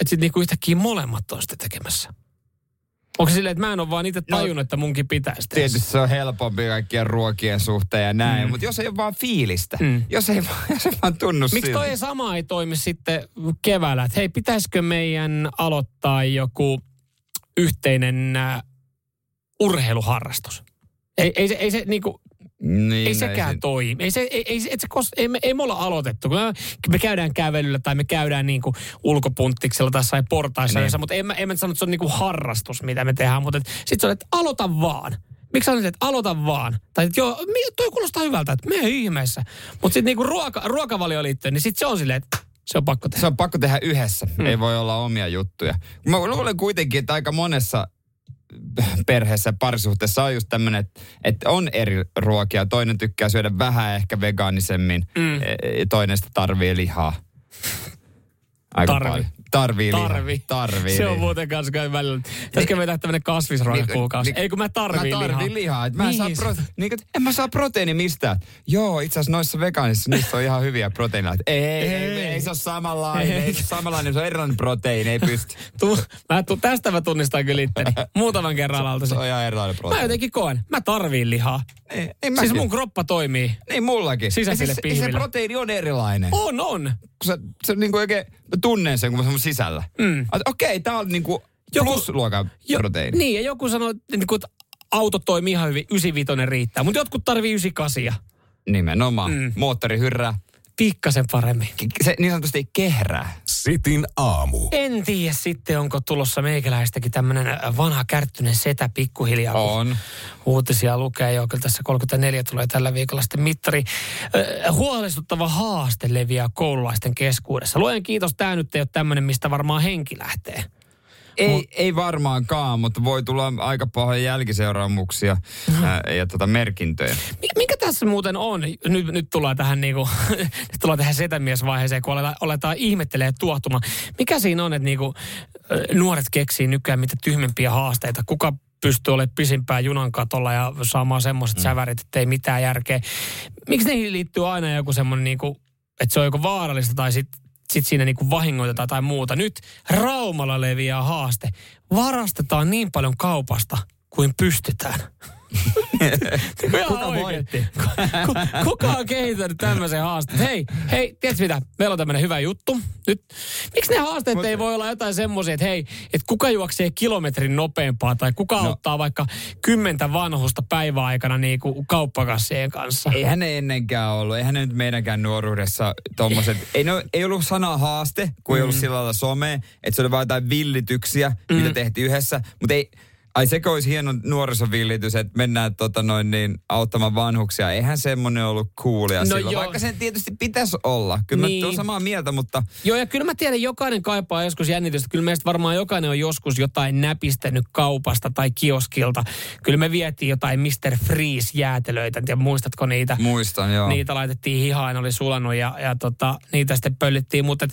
että sitten niinku yhtäkkiä molemmat on sitä tekemässä. Onko silleen, että mä en ole vaan itse no, tajunnut, no, että munkin pitäisi tehdä? Tietysti se on helpompi kaikkien ruokien suhteen ja näin, mm. mutta jos ei ole vaan fiilistä, mm. jos, ei, jos ei vaan tunnu Miksi toi sama ei toimi sitten keväällä, että hei, pitäisikö meidän aloittaa joku yhteinen uh, urheiluharrastus? Ei, ei se, ei se niinku, niin, ei sekään ei toimi. Ei, se, ei, ei, ei, se kos, ei, me, ei me olla aloitettu. Me, me käydään kävelyllä tai me käydään niin kuin ulkopunttiksella tai sai portaissa, niin. mutta en mä, en mä sano, että se on niin kuin harrastus, mitä me tehdään. Mutta sitten se on, että aloita vaan. Miksi sanoit, että aloita vaan? Tai että joo, toi kuulostaa hyvältä, että me ihmeessä. Mutta sitten niinku ruoka, ruokavalio liittyen, niin sitten se on silleen, että se on pakko tehdä. Se on pakko tehdä yhdessä. Hmm. Ei voi olla omia juttuja. Mä luulen kuitenkin, että aika monessa perheessä, parisuhteessa on just tämmöinen, että, että on eri ruokia. Toinen tykkää syödä vähän ehkä vegaanisemmin, mm. E, toinen sitä tarvii lihaa. Aika Tarvi. paljon. Tarvii lihaa. Tarvi. Tarvii Se on lihaa. muuten kanssa kai välillä. Pitäisikö me tehdä tämmönen kasvisruokakuukausi? Niin- Ei kun mä tarviin mä lihaa. tarviin lihaa. Et mä en, saa Niin. pro, niin, et en mä saa proteiini mistään. Joo, itse asiassa noissa vegaanissa niissä on ihan hyviä proteiineja. Ei, ei, ei, ei, se ole samanlainen. Ei. Ei, se ole samanlainen, se on erilainen proteiini, ei pysty. Tu, mä, tu, tästä mä tunnistan kyllä itteni. Muutaman kerran alalta Se se. on ihan erilainen Mä proteiini. jotenkin koen. Mä tarviin lihaa. Niin, niin Siis mun kroppa toimii. Niin mullakin. Sisäisille siis, se pihvillä. proteiini on erilainen. On, on. Kun se, se niin kuin oikein, mä tunnen sen, kun mä se on sisällä. Mm. Okei, okay, tää on niin kuin Joku- plusluokan Jo, proteiini. Niin, ja joku sanoo, että niin kuin, auto toimii ihan hyvin, 95 riittää. Mutta jotkut tarvii 98. Nimenomaan. Mm. Moottori hyrrää. Pikkasen paremmin. Se niin sanotusti kehrää. Sitin aamu. En tiedä sitten, onko tulossa meikäläistäkin tämmöinen vanha kärttyinen setä pikkuhiljaa. On. Uutisia lukee jo, kyllä tässä 34 tulee tällä viikolla sitten mittari. Äh, huolestuttava haaste leviää koululaisten keskuudessa. Luojan kiitos, tämä nyt ei ole tämmöinen, mistä varmaan henki lähtee. Ei, ei varmaankaan, mutta voi tulla aika pahoja jälkiseuraamuksia ää, ja tota merkintöjä. Mi- Tässä muuten on? Nyt, nyt tullaan tähän niinku, nyt tullaan tähän setämiesvaiheeseen, kun aletaan, aletaan ihmettelee tuohtumaan. Mikä siinä on, että niinku, nuoret keksii nykyään mitä tyhmempiä haasteita? Kuka pystyy olemaan pisimpään junan katolla ja saamaan semmoiset mm. sävärit, että ei mitään järkeä. Miksi niihin liittyy aina joku semmoinen, niinku, että se on joko vaarallista tai sitten sit siinä niinku vahingoitetaan tai muuta. Nyt Raumalla leviää haaste. Varastetaan niin paljon kaupasta kuin pystytään. Kuka oikein. voitti? Kuka on kehittänyt tämmöisen haasteen? Hei, hei, tiedätkö mitä? Meillä on tämmöinen hyvä juttu. Nyt, miksi ne haasteet Mut- ei voi olla jotain semmoisia, että hei, että kuka juoksee kilometrin nopeampaa tai kuka no. auttaa vaikka kymmentä vanhusta päiväaikana niin kuin kauppakassien kanssa? Eihän ne ennenkään ollut. Eihän ne nyt meidänkään nuoruudessa tommoset. ei, ne, ei ollut sanaa haaste, kun ei ollut Mm. sillä lailla some, että se oli vain jotain villityksiä, mitä tehtiin yhdessä. Mutta ei, ai sekö olisi hieno nuorisovillitys, että mennään tota noin niin, auttamaan vanhuksia. Eihän semmoinen ollut coolia No silloin. joo. Vaikka sen tietysti pitäisi olla. Kyllä Niin. mä olen samaa mieltä, mutta Joo, ja kyllä mä tiedän, jokainen kaipaa joskus jännitystä. Kyllä meistä varmaan jokainen on joskus jotain näpistänyt kaupasta tai kioskilta. Kyllä me vietiin jotain Mr. Freeze-jäätelöitä. En tiedä, muistatko niitä? muistan joo. Niitä laitettiin hihaan, oli sulanut ja, ja tota, niitä sitten pöllittiin. Mutta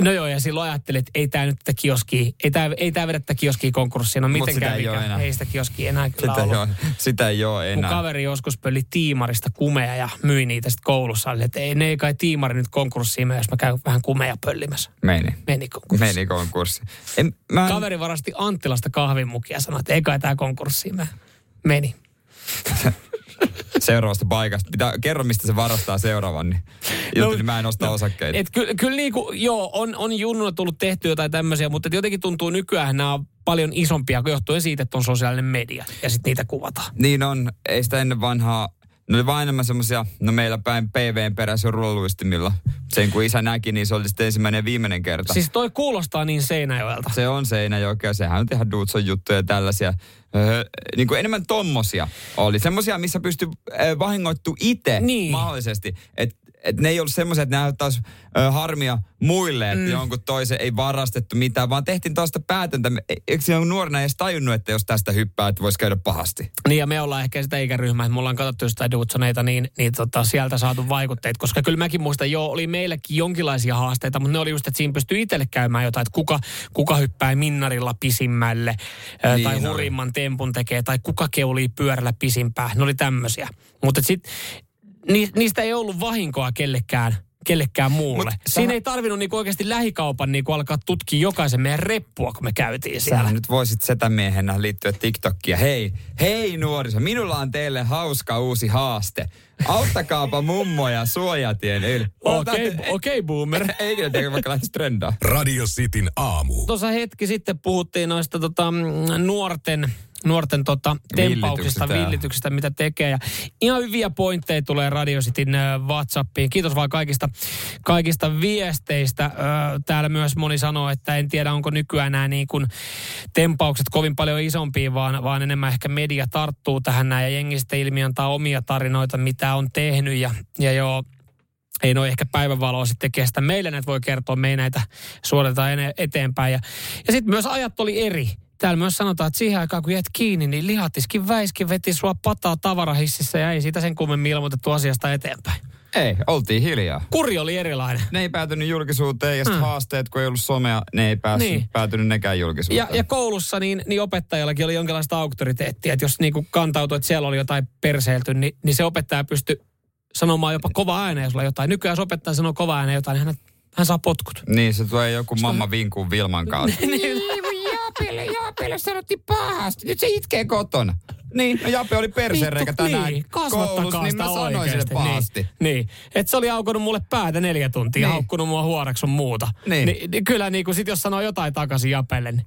no joo, ja silloin ajattelin, että ei tämä nyt tätä kioskia, ei tämä ei tää vedä tätä kioskia konkurssiin. No mitenkään sitä ei mikä- enää. ei sitä kioskia enää kyllä sitä, ollut. ole, sitä ei ole Mun enää. kaveri joskus pölli tiimarista kumeja ja myi niitä sitten koulussa. Oli, että ei, ne ei kai tiimari nyt konkurssiin mene, jos mä käyn vähän kumeja pöllimässä. Meni. Meni konkurssiin. Meni konkurssi. En, mä Kaveri varasti Anttilasta kahvinmukia ja sanoi, että ei kai tämä konkurssiin mene. Meni. seuraavasta paikasta. Pitää, kerro, mistä se varastaa seuraavan, niin, jotta niin mä en osta osakkeita. Et ky, kyllä niinku, joo, on, on junnuna tullut tehty jotain tämmöisiä, mutta jotenkin tuntuu nykyään nämä on paljon isompia johtuen siitä, että on sosiaalinen media ja sitten niitä kuvataan. Niin on, ei sitä ennen vanhaa, ne oli vaan enemmän semmosia, no meillä päin PVn perässä rullaluistimilla. Sen kun isä näki, niin se oli sitten ensimmäinen ja viimeinen kerta. Siis toi kuulostaa niin Seinäjoelta. Se on Seinäjoki ja sehän on tehdä Dutson juttuja ja tällaisia. Öö, niin kuin enemmän tommosia oli. Semmosia, missä pystyy äh, vahingoittu itse Niin. mahdollisesti. Että et ne ei ollut semmoisia, että ne aiheuttaisi ö, harmia muille, että mm. jonkun toisen ei varastettu mitään, vaan tehtiin tuosta päätöntä. E- Eikö siinä nuorena edes tajunnut, että jos tästä hyppää, että voisi käydä pahasti? Niin ja me ollaan ehkä sitä ikäryhmää, että me ollaan katsottu sitä Dudsoneita, niin, niin tota, sieltä saatu vaikutteet. Koska kyllä mäkin muistan, joo, oli meilläkin jonkinlaisia haasteita, mutta ne oli just, että siinä pystyy itselle käymään jotain, että kuka, kuka hyppää minnarilla pisimmälle, niin, Niin tai oli. hurimman tempun tekee, tai kuka keulii pyörällä pisimpää. Ne oli tämmöisiä. Mutta sitten ni, niistä ei ollut vahinkoa kellekään kellekään muulle. Mut Siinä sähän- ei tarvinnut niinku oikeasti lähikaupan niinku alkaa tutkia jokaisen meidän reppua, kun me käytiin siellä. Sähän nyt voisit setämiehenä liittyä TikTokkiin. Hei, hei nuoriso, minulla on teille hauska uusi haaste. Auttakaapa mummoja suojatien yli. Okei, okay, okay, boomer. Eikö ne tiedä, vaikka lähtisi trendaa? Radio Cityn aamu. Tuossa hetki sitten puhuttiin noista tota, nuorten, nuorten tota, tempauksista, Villityksistä, mitä tekee. Ja ihan hyviä pointteja tulee Radio Cityn ö, WhatsAppiin. Kiitos vaan kaikista, kaikista viesteistä. Ö, Täällä myös moni sanoo, että en tiedä, onko nykyään nämä niin kuin tempaukset kovin paljon isompia, vaan, vaan enemmän ehkä media tarttuu tähän näin. Ja jengi sitten ilmi antaa omia tarinoita, mitä on tehnyt. Ja, ja joo, ei noin ehkä päivänvaloa sitten kestä. Meille näitä voi kertoa, me ei näitä suoritetaan eteenpäin. Ja, ja sitten myös ajat oli eri. Täällä myös sanotaan, että siihen aikaan kun jäät kiinni, niin lihatiskin väiskin veti sua pataa tavarahississä ja ei siitä sen kummemmin ilmoitettu asiasta eteenpäin. Ei, oltiin hiljaa. Kuri oli erilainen. Ne ei päätynyt julkisuuteen ja hmm. haasteet, kun ei ollut somea, ne ei päässyt, niin. päätynyt nekään julkisuuteen. Ja, ja koulussa niin, niin opettajallakin oli jonkinlaista auktoriteettia, että jos niinku kantautui, että siellä oli jotain perseelty, niin, niin se opettaja pystyi sanomaan jopa kova ääneen, jos jotain. Nykyään jos opettaja sanoo kova ääneen jotain, niin hän, hän saa potkut. Niin, se tulee joku mamma vinkuun Vilman kautta. niin, Jaapelle, Jaapelle sanottiin pahasti. Nyt se itkee kotona. Niin, no Jape oli persereikä tänään niin, koulussa, niin mä sanoin sille pahasti. Niin, niin. että se oli aukonut mulle päätä neljä tuntia niin. haukkunut mua huoreksi sun muuta. Niin. Ni, niin kyllä niin kuin sit jos sanoo jotain takaisin Japelle, niin...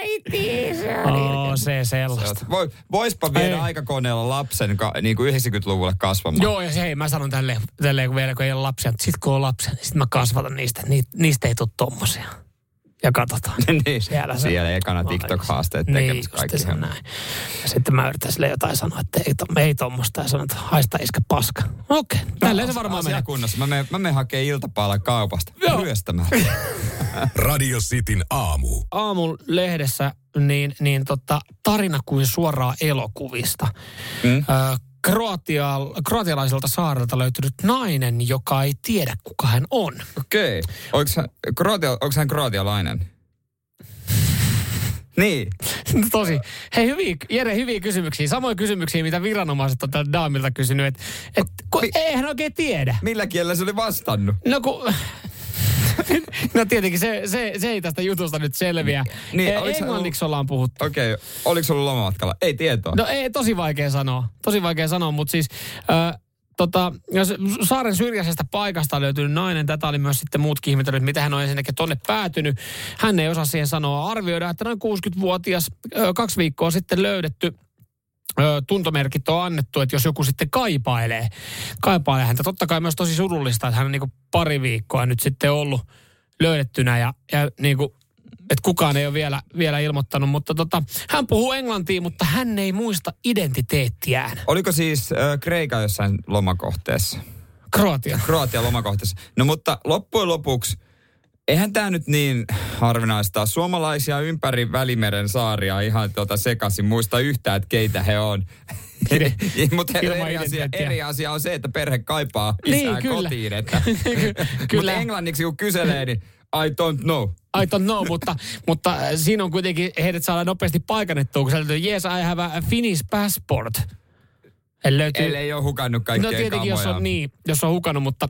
Äiti, se oh, se sellaista. Voi, voispa viedä ei. aikakoneella lapsen ka, niin kuin 90-luvulle kasvamaan. Joo, ja se, hei, mä sanon tälleen, tälleen kun vielä kun ei ole lapsia, mutta sit kun on lapsia, niin sit mä kasvatan niistä. Ni, niistä ei tule tommosia ja katsotaan. niin, siellä, se, siellä ekana TikTok-haasteet niin, kaikki. Näin. Ja sitten mä yritän sille jotain sanoa, että ei, to, ei tuommoista. Ja sanon, että haista iskä paska. Okei, okay. tälleen se varmaan menee. kunnossa. Mä menen, mä menen hakemaan iltapaalla kaupasta. Joo. Ryöstämään. Radio Cityn aamu. Aamun lehdessä niin, niin tota, tarina kuin suoraa elokuvista. Mm. Ö, Kroatia, kroatialaiselta saarelta löytynyt nainen, joka ei tiedä, kuka hän on. Okei. Okay. Onko, hän, Kroatia, onko hän kroatialainen? Niin. Tosi. Hei, hyviä, Jere, hyviä kysymyksiä. Samoja kysymyksiä, mitä viranomaiset on tältä daamilta kysynyt. Että et, Mi- eihän oikein tiedä. Millä kielellä se oli vastannut? No kun no tietenkin se, se, se ei tästä jutusta nyt selviä. Niin, e, englanniksi ollaan puhuttu. Okei, okay. oliko se ollut lomamatkalla? Ei tietoa. No ei, tosi vaikea sanoa. Tosi vaikea sanoa, mutta siis... Äh, tota, jos saaren syrjäisestä paikasta on löytynyt nainen, tätä oli myös sitten muutkin ihmetellyt, mitä hän on ensinnäkin tonne päätynyt. Hän ei osaa siihen sanoa arvioida, että noin 60-vuotias, kaksi viikkoa sitten löydetty tuntomerkit on annettu, että jos joku sitten kaipailee, kaipailee häntä. Totta kai myös tosi surullista, että hän on niin kuin pari viikkoa nyt sitten ollut löydettynä ja, ja niin kuin, että kukaan ei ole vielä, vielä ilmoittanut. Mutta tota, hän puhuu englantia, mutta hän ei muista identiteettiään. Oliko siis äh, Kreika jossain lomakohteessa? Kroatia. Kroatia lomakohteessa. No mutta loppujen lopuksi – eihän tämä nyt niin harvinaista. Suomalaisia ympäri Välimeren saaria ihan tuota sekaisin muista yhtään, että keitä he on. Mutta eri asia, eri asia on se, että perhe kaipaa niin, isää niin, kotiin. Että, kyllä. Mutta englanniksi kun kyselee, niin I don't know. I don't know, mutta, mutta siinä on kuitenkin, heidät saadaan nopeasti paikannettua, kun sieltä yes, I have a Finnish passport. Eli löytyy... Ellei ole hukannut kaikkea No tietenkin, kamoja. jos on, niin, jos on hukannut, mutta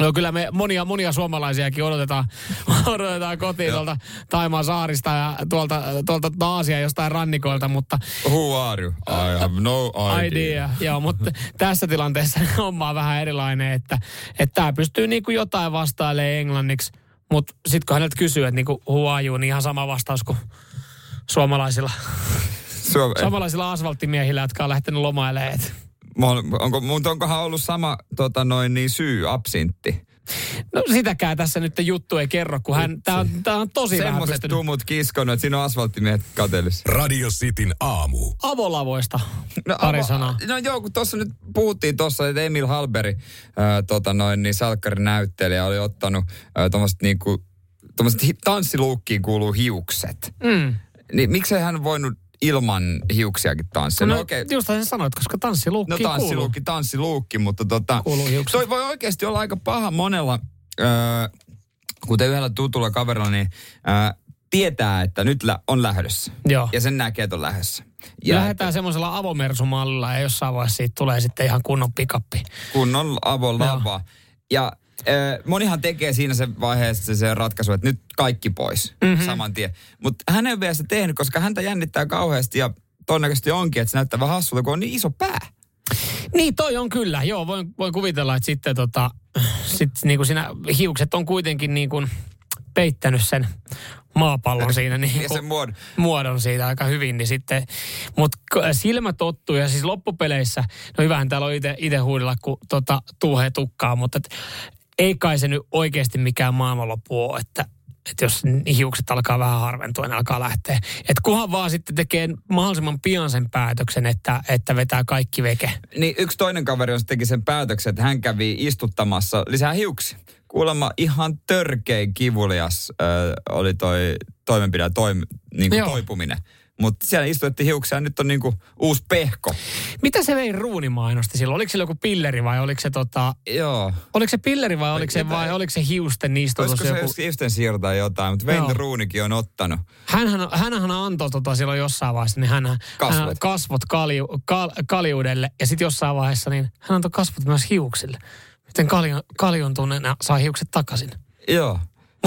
No kyllä me monia, monia suomalaisiakin odotetaan, odotetaan kotiin tuolta Taimaan saarista ja tuolta, tuolta Aasia jostain rannikoilta, mutta... Who are you? I have no idea. idea. Joo, mutta tässä tilanteessa homma on vähän erilainen, että, että tämä pystyy niinku jotain vastailemaan englanniksi, mutta sitten kun häneltä kysyy, että niinku who are you, niin ihan sama vastaus kuin suomalaisilla, Suom- suomalaisilla asfalttimiehillä, jotka on lähtenyt lomailemaan. Onko, mutta onkohan ollut sama tota noin, niin syy absintti? No sitäkään tässä nyt juttu ei kerro, kun hän, tää on, tää on tosi Semmoiset tumut kiskonut, että siinä on asfalttimiehet katelis. Radio Cityn aamu. Avolavoista no, pari avo, sanaa. No joo, kun tuossa nyt puhuttiin tuossa, että Emil Halberi, äh, tota noin, niin salkkarin näyttelijä oli ottanut äh, tuommoiset niinku, tanssiluukkiin kuuluu hiukset. Mm. Niin miksei hän voinut ilman hiuksiakin tanssia. No, no okei. Okay. Just sen sanoit, koska tanssiluukki No tanssiluukki, tanssiluukki, mutta tota, toi voi oikeasti olla aika paha monella, äh, kuten yhdellä tutulla kaverilla, niin äh, tietää, että nyt lä- on lähdössä. Joo. Ja sen näkee, että on lähdössä. Ja Lähdetään semmoisella avomersumallilla ja jossain vaiheessa siitä tulee sitten ihan kunnon pikappi. Kunnon avolava. Ja monihan tekee siinä se vaiheessa se ratkaisu, että nyt kaikki pois mm-hmm. saman tien. Mutta hän ei vielä sitä tehnyt, koska häntä jännittää kauheasti ja todennäköisesti onkin, että se näyttää vähän hassulta, kun on niin iso pää. Niin, toi on kyllä. Joo, voin, voin kuvitella, että sitten tota, sit, niin kuin siinä hiukset on kuitenkin niin kuin peittänyt sen maapallon siinä niin ja sen muodon. muodon siitä aika hyvin, niin sitten, mutta silmä tottuu ja siis loppupeleissä, no hyvähän täällä on itse huudella, kun tota, tuuhee tukkaa, mutta et, ei kai se nyt oikeasti mikään maailmanloppu ole, että, että jos hiukset alkaa vähän harventua, niin alkaa lähteä. Että kunhan vaan sitten tekee mahdollisimman pian sen päätöksen, että, että vetää kaikki veke. Niin yksi toinen kaveri on teki sen päätöksen, että hän kävi istuttamassa lisää hiuksia. Kuulemma ihan törkein kivulias äh, oli toi toimenpide, toim, niin kuin toipuminen Mutta siellä istutettiin hiuksia ja nyt on niinku uusi pehko. Mitä se vei ruuni mainosti silloin? Oliko se joku pilleri vai oliko se tota... Joo. Oliko se pilleri vai oliko se, vai oliko se hiusten istutus? Olisiko se joku... hiusten siirtaa jotain, mutta Vein Ruunikin on ottanut. Hänhän, hänhän antoi tota silloin jossain vaiheessa, niin hän, kasvot, hän kasvot kalju, kal, kaljuudelle ja sitten jossain vaiheessa niin hän antoi kasvot myös hiuksille. Miten kaljun, kaljun tunne saa hiukset takaisin? Joo.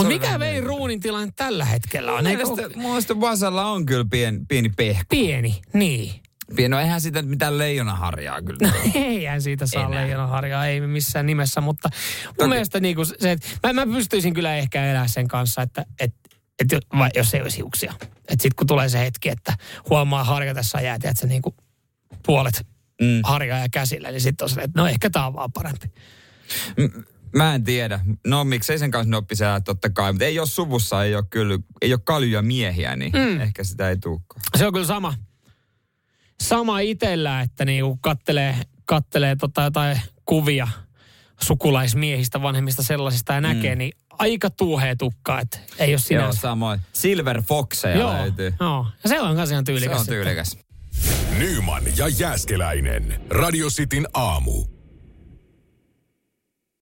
Mutta mikä vei ruunin tilanne tällä hetkellä on? Mielestä, mun mielestä Vasalla on kyllä pien, pieni pehko. Pieni, niin. Pieni, no eihän siitä mitään leijonaharjaa kyllä. No, eihän siitä saa Enää. leijonaharjaa, ei missään nimessä, mutta mun Toki. mielestä niinku se, että mä, mä pystyisin kyllä ehkä elää sen kanssa, että et, et, vai jos ei olisi hiuksia. Että sitten kun tulee se hetki, että huomaa harjatessa jäätä, että se niinku puolet mm. harjaa ja käsillä, niin sitten on se, että no ehkä tämä on vaan parempi. M- Mä en tiedä. No miksei sen kanssa noppisi totta kai. Mutta ei ole suvussa, ei ole kyllä, ei ole kaljuja miehiä, niin mm. ehkä sitä ei tulekaan. Se on kyllä sama. Sama itsellä, että niinku kattelee, kattelee tota jotain kuvia sukulaismiehistä, vanhemmista sellaisista ja näkee, mm. niin aika tuuhea tukka, että ei ole sinänsä. Joo, samoin. Silver Foxeja joo, löytyy. Joo, ja se on kanssa ihan tyylikäs. Se on tyylikäs. Nyman ja Jääskeläinen. Radio Cityn aamu.